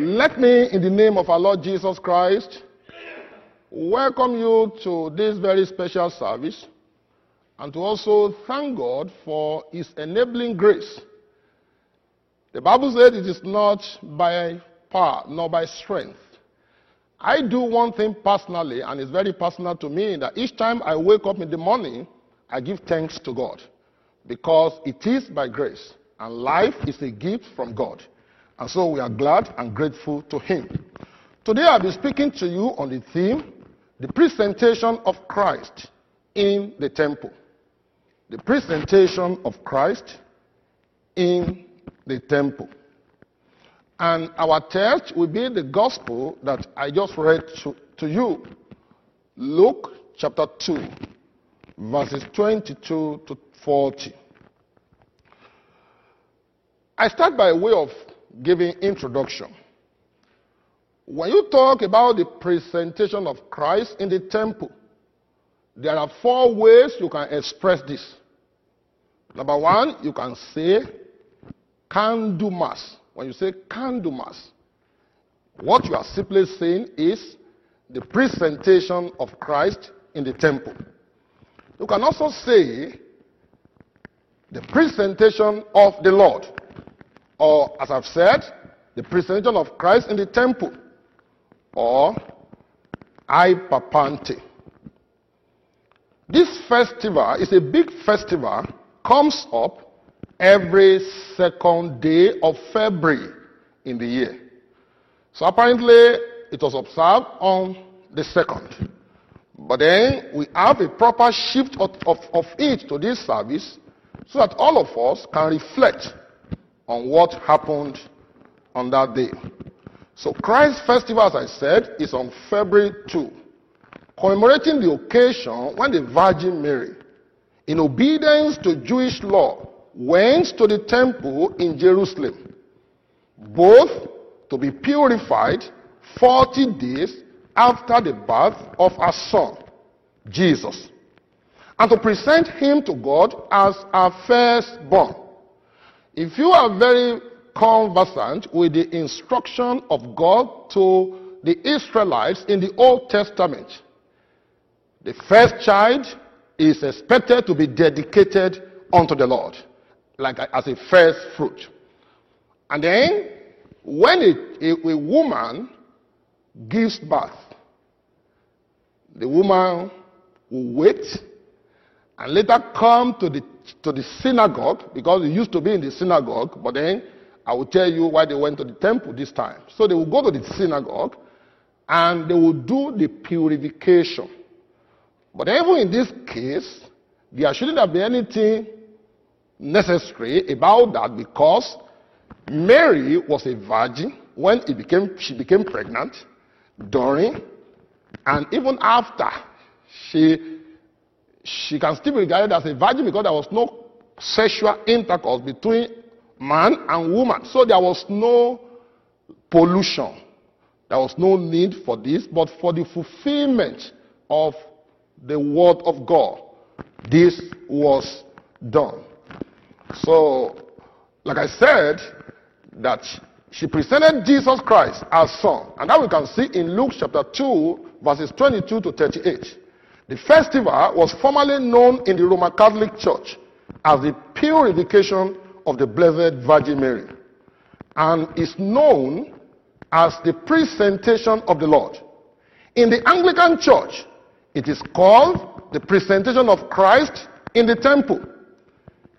Let me, in the name of our Lord Jesus Christ, welcome you to this very special service and to also thank God for His enabling grace. The Bible said it is not by power nor by strength. I do one thing personally, and it's very personal to me, that each time I wake up in the morning, I give thanks to God because it is by grace, and life is a gift from God. And so we are glad and grateful to Him. Today I'll be speaking to you on the theme, the presentation of Christ in the temple. The presentation of Christ in the temple. And our text will be the gospel that I just read to, to you. Luke chapter 2, verses 22 to 40. I start by way of giving introduction. When you talk about the presentation of Christ in the temple, there are four ways you can express this. Number one, you can say, Candlemas. When you say Candlemas, what you are simply saying is the presentation of Christ in the temple. You can also say the presentation of the Lord. Or, as I've said, the presentation of Christ in the temple. Or, Hypapante. This festival is a big festival, comes up every second day of February in the year. So apparently, it was observed on the second. But then we have a proper shift of, of, of it to this service so that all of us can reflect on what happened on that day. So Christ's festival, as I said, is on February 2, commemorating the occasion when the Virgin Mary, in obedience to Jewish law, went to the temple in Jerusalem, both to be purified 40 days after the birth of her son, Jesus, and to present him to God as our firstborn. If you are very conversant with the instruction of God to the Israelites in the Old Testament, the first child is expected to be dedicated unto the Lord, like as a first fruit. And then, when a, a, a woman gives birth, the woman will wait and later come to the, to the synagogue because it used to be in the synagogue, but then I will tell you why they went to the temple this time. So they will go to the synagogue and they will do the purification. But even in this case, there shouldn't have been anything necessary about that because Mary was a virgin when became, she became pregnant, during, and even after she she can still be regarded as a virgin because there was no sexual intercourse between man and woman. So there was no pollution. There was no need for this, but for the fulfillment of the word of God, this was done. So, like I said, that she presented Jesus Christ as son. And that we can see in Luke chapter 2, verses 22 to 38. The festival was formerly known in the Roman Catholic Church as the purification of the Blessed Virgin Mary and is known as the presentation of the Lord. In the Anglican Church, it is called the presentation of Christ in the temple.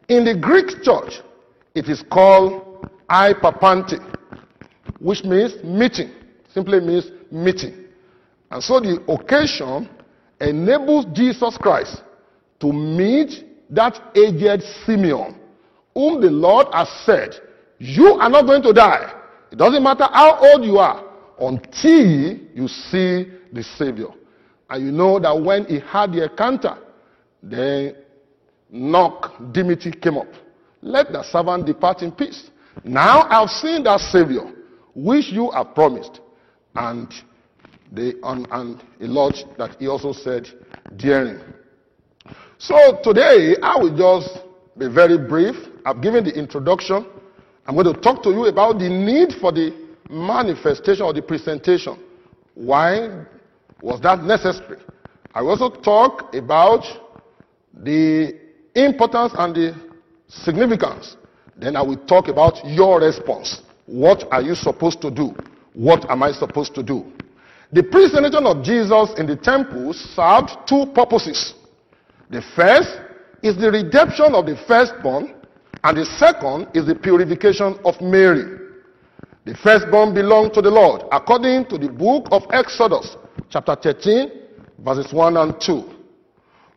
In the Greek Church, it is called Hypapante, which means meeting, simply means meeting. And so the occasion enables Jesus Christ to meet that aged Simeon, whom the Lord has said, You are not going to die. It doesn't matter how old you are until you see the Savior. And you know that when he had the encounter, then Nunc Dimittis came up. Let the servant depart in peace. Now I've seen that Savior, which you have promised. And and, and a lot that he also said daring. So today I will just be very brief. I've given the introduction. I'm going to talk to you about the need for the manifestation or the presentation. Why was that necessary? I will also talk about the importance and the significance. Then I will talk about your response. What are you supposed to do? What am I supposed to do? The presentation of Jesus in the temple served two purposes. The first is the redemption of the firstborn, and the second is the purification of Mary. The firstborn belonged to the Lord, according to the book of Exodus, chapter 13, verses 1 and 2.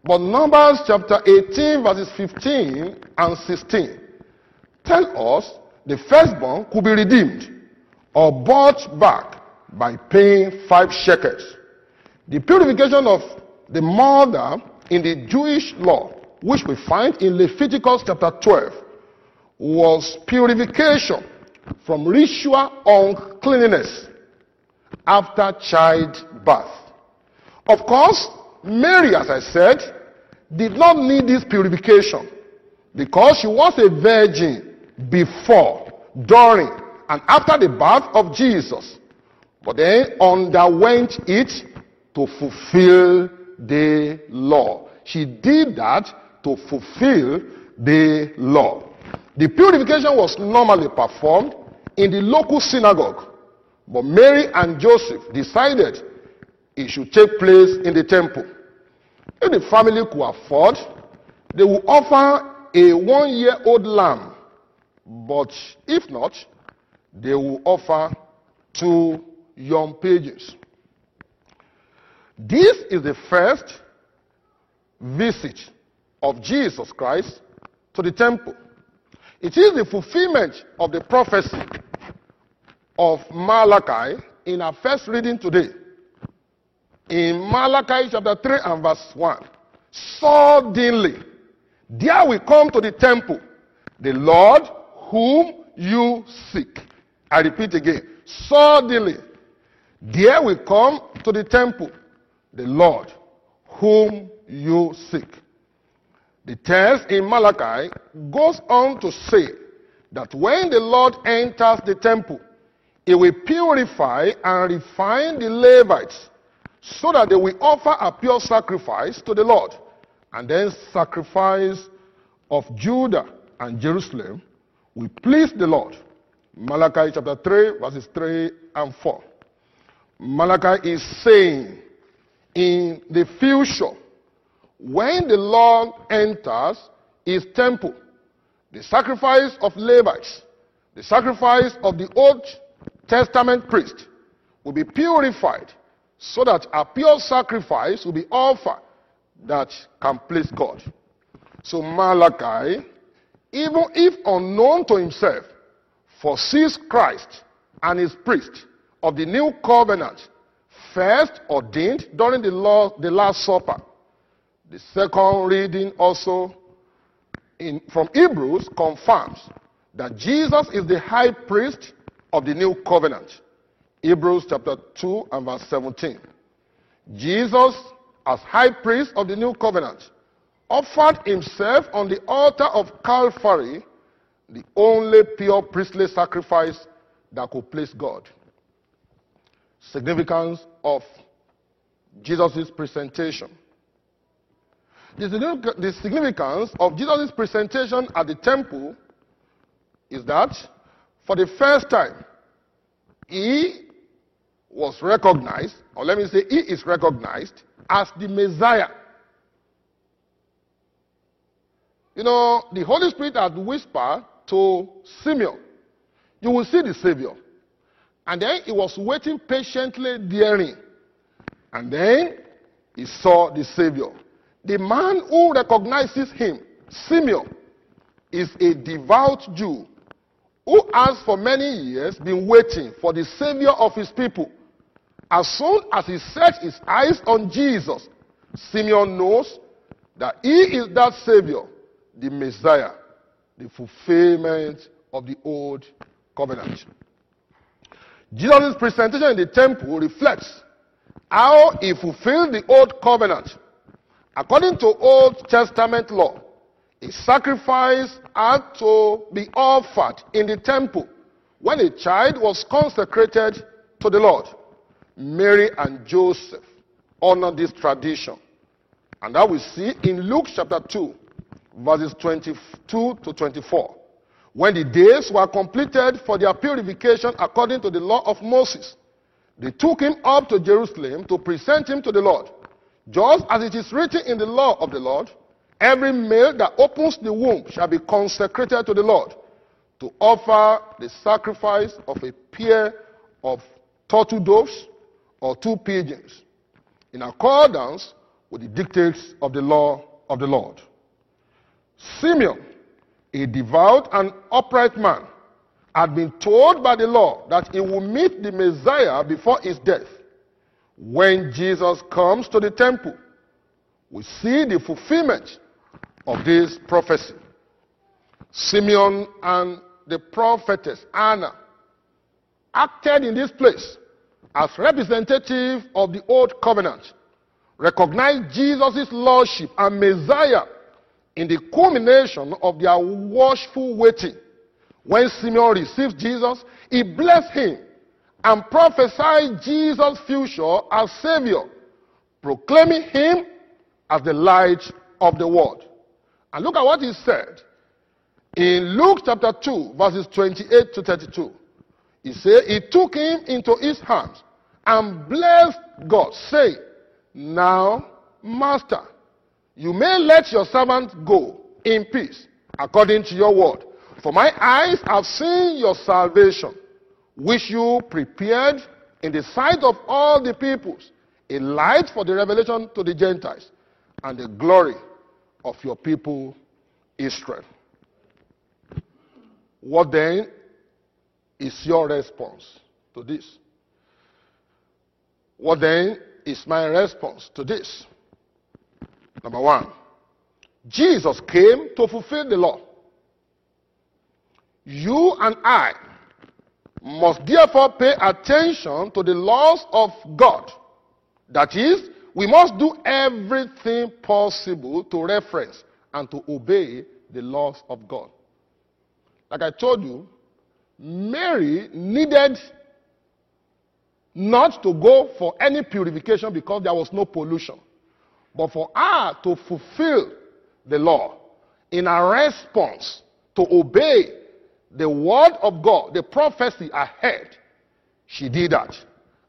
But Numbers chapter 18, verses 15 and 16 tell us the firstborn could be redeemed or bought back by paying five shekels. The purification of the mother in the Jewish law, which we find in Leviticus chapter 12, was purification from ritual uncleanness after childbirth. Of course, Mary, as I said, did not need this purification because she was a virgin before, during, and after the birth of Jesus. But then underwent it to fulfill the law. She did that to fulfill the law. The purification was normally performed in the local synagogue. But Mary and Joseph decided it should take place in the temple. If the family could afford, they would offer a one year old lamb. But if not, they will offer two young pages. This is the first visit of Jesus Christ to the temple. It is the fulfillment of the prophecy of Malachi in our first reading today. In Malachi chapter 3 and verse 1. Suddenly, there we come to the temple, the Lord whom you seek. I repeat again. Suddenly, there we come to the temple, the Lord whom you seek. The text in Malachi goes on to say that when the Lord enters the temple, he will purify and refine the Levites so that they will offer a pure sacrifice to the Lord. And then sacrifice of Judah and Jerusalem will please the Lord. Malachi chapter 3, verses 3 and 4. Malachi is saying in the future, when the Lord enters his temple, the sacrifice of Levites, the sacrifice of the Old Testament priest will be purified so that a pure sacrifice will be offered that can please God. So Malachi, even if unknown to himself, foresees Christ and his priest of the new covenant first ordained during the, law, the Last Supper. The second reading also in, from Hebrews confirms that Jesus is the high priest of the new covenant. Hebrews chapter 2 and verse 17. Jesus, as high priest of the new covenant, offered himself on the altar of Calvary, the only pure priestly sacrifice that could please God. Significance of Jesus' presentation. The significance of Jesus' presentation at the temple is that for the first time, he was recognized, or let me say, he is recognized as the Messiah. You know, the Holy Spirit had whispered to Simeon, You will see the Savior. And then he was waiting patiently therein. And then he saw the Savior. The man who recognizes him, Simeon, is a devout Jew who has for many years been waiting for the Savior of his people. As soon as he set his eyes on Jesus, Simeon knows that he is that Savior, the Messiah, the fulfillment of the old covenant. Jesus' presentation in the temple reflects how he fulfilled the old covenant. According to Old Testament law, a sacrifice had to be offered in the temple when a child was consecrated to the Lord. Mary and Joseph honored this tradition. And that we see in Luke chapter 2, verses 22 to 24. When the days were completed for their purification according to the law of Moses, they took him up to Jerusalem to present him to the Lord. Just as it is written in the law of the Lord, every male that opens the womb shall be consecrated to the Lord to offer the sacrifice of a pair of turtle doves or two pigeons in accordance with the dictates of the law of the Lord. Simeon a devout and upright man, had been told by the law that he would meet the Messiah before his death. When Jesus comes to the temple, we see the fulfillment of this prophecy. Simeon and the prophetess Anna acted in this place as representative of the old covenant, recognized Jesus' lordship and Messiah in the culmination of their watchful waiting, when Simeon received Jesus, he blessed him and prophesied Jesus' future as Savior, proclaiming him as the light of the world. And look at what he said in Luke chapter 2, verses 28 to 32. He said, He took him into his hands and blessed God, saying, Now, Master, you may let your servant go in peace, according to your word. For my eyes have seen your salvation, which you prepared in the sight of all the peoples, a light for the revelation to the Gentiles, and the glory of your people Israel. What then is your response to this? What then is my response to this? Number one, Jesus came to fulfill the law. You and I must therefore pay attention to the laws of God. That is, we must do everything possible to reference and to obey the laws of God. Like I told you, Mary needed not to go for any purification because there was no pollution. But for her to fulfill the law in a response to obey the word of God, the prophecy ahead, she did that.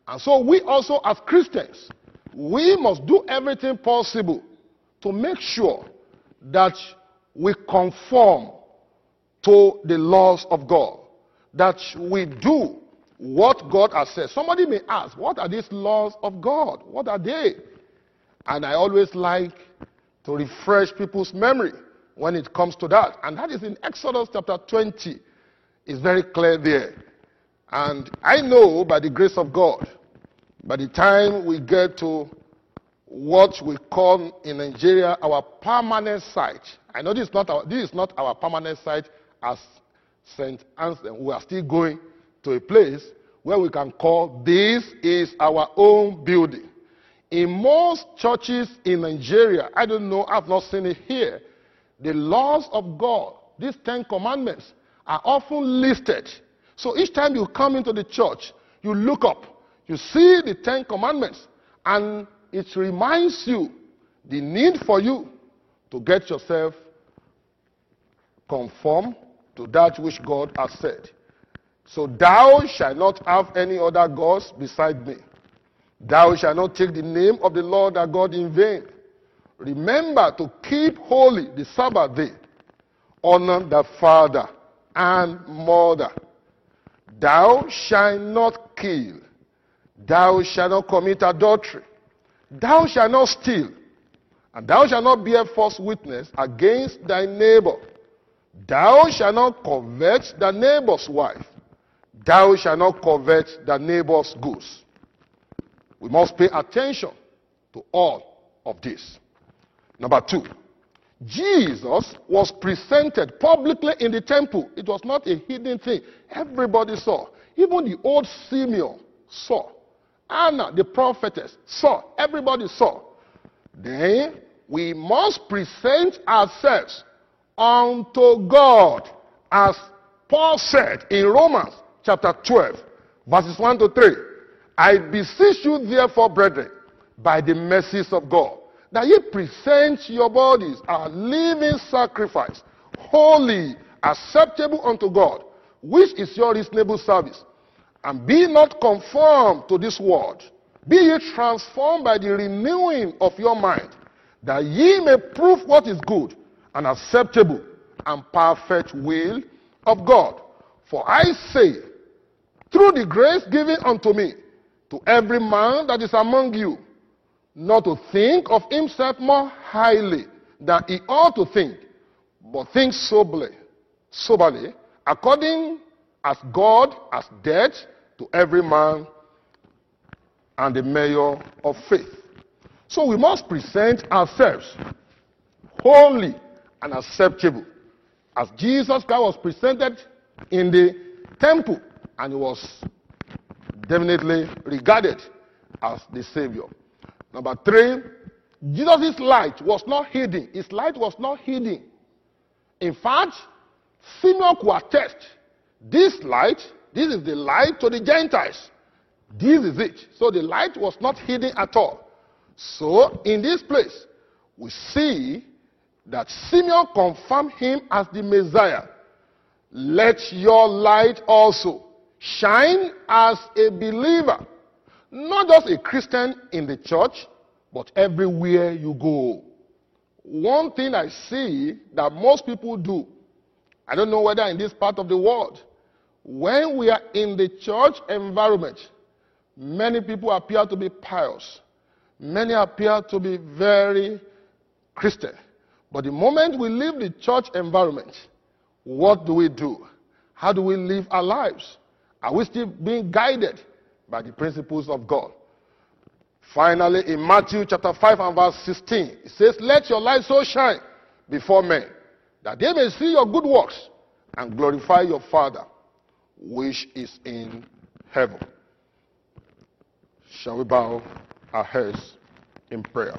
And so we also, as Christians, we must do everything possible to make sure that we conform to the laws of God, that we do what God has said. Somebody may ask, what are these laws of God? What are they? And I always like to refresh people's memory when it comes to that. And that is in Exodus chapter 20. It's very clear there. And I know by the grace of God, by the time we get to what we call in Nigeria our permanent site, I know this is not our, this is not our permanent site as St. Anselm. We are still going to a place where we can call this is our own building. In most churches in Nigeria, I don't know, I've not seen it here, the laws of God, these Ten Commandments, are often listed. So each time you come into the church, you look up, you see the Ten Commandments, and it reminds you the need for you to get yourself conform to that which God has said. So thou shalt not have any other gods beside me. Thou shalt not take the name of the Lord thy God in vain. Remember to keep holy the Sabbath day. Honor the father and mother. Thou shalt not kill. Thou shalt not commit adultery. Thou shalt not steal. And thou shalt not bear false witness against thy neighbor. Thou shalt not covet thy neighbor's wife. Thou shalt not covet thy neighbor's goods. We must pay attention to all of this. Number two, Jesus was presented publicly in the temple. It was not a hidden thing. Everybody saw. Even the old Simeon saw. Anna, the prophetess, saw. Everybody saw. Then we must present ourselves unto God, as Paul said in Romans chapter 12, verses 1 to 3. I beseech you, therefore, brethren, by the mercies of God, that ye present your bodies a living sacrifice, holy, acceptable unto God, which is your reasonable service. And be not conformed to this world, be ye transformed by the renewing of your mind, that ye may prove what is good and acceptable and perfect will of God. For I say, through the grace given unto me, to every man that is among you, not to think of himself more highly than he ought to think, but think soberly, soberly, according as God has dealt to every man and the measure of faith. So we must present ourselves holy and acceptable. As Jesus Christ was presented in the temple and he was definitely regarded as the Savior. Number three, Jesus' light was not hidden. His light was not hidden. In fact, Simeon could attest this light, this is the light to the Gentiles. This is it. So the light was not hidden at all. So in this place, we see that Simeon confirmed him as the Messiah. Let your light also shine as a believer, not just a Christian in the church, but everywhere you go. One thing I see that most people do, I don't know whether in this part of the world, when we are in the church environment, many people appear to be pious. Many appear to be very Christian. But the moment we leave the church environment, what do we do? How do we live our lives? Are we still being guided by the principles of God? Finally, in Matthew chapter 5 and verse 16, it says, Let your light so shine before men that they may see your good works and glorify your Father which is in heaven. Shall we bow our heads in prayer?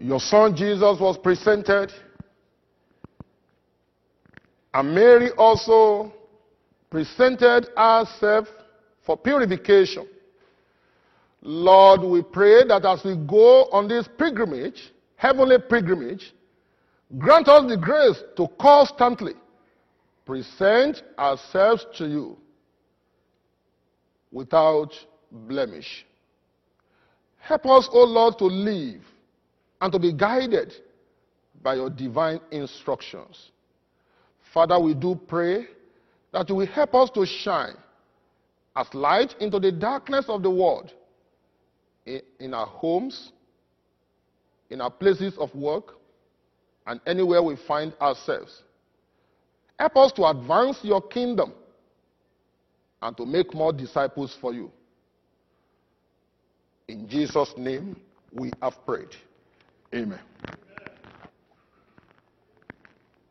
Your son Jesus was presented, and Mary also presented herself for purification. Lord, we pray that as we go on this pilgrimage, heavenly pilgrimage, grant us the grace to constantly present ourselves to you without blemish. Help us, O Lord, to live and to be guided by your divine instructions. Father, we do pray that you will help us to shine as light into the darkness of the world in our homes, in our places of work, and anywhere we find ourselves. Help us to advance your kingdom and to make more disciples for you. In Jesus' name, we have prayed. Amen.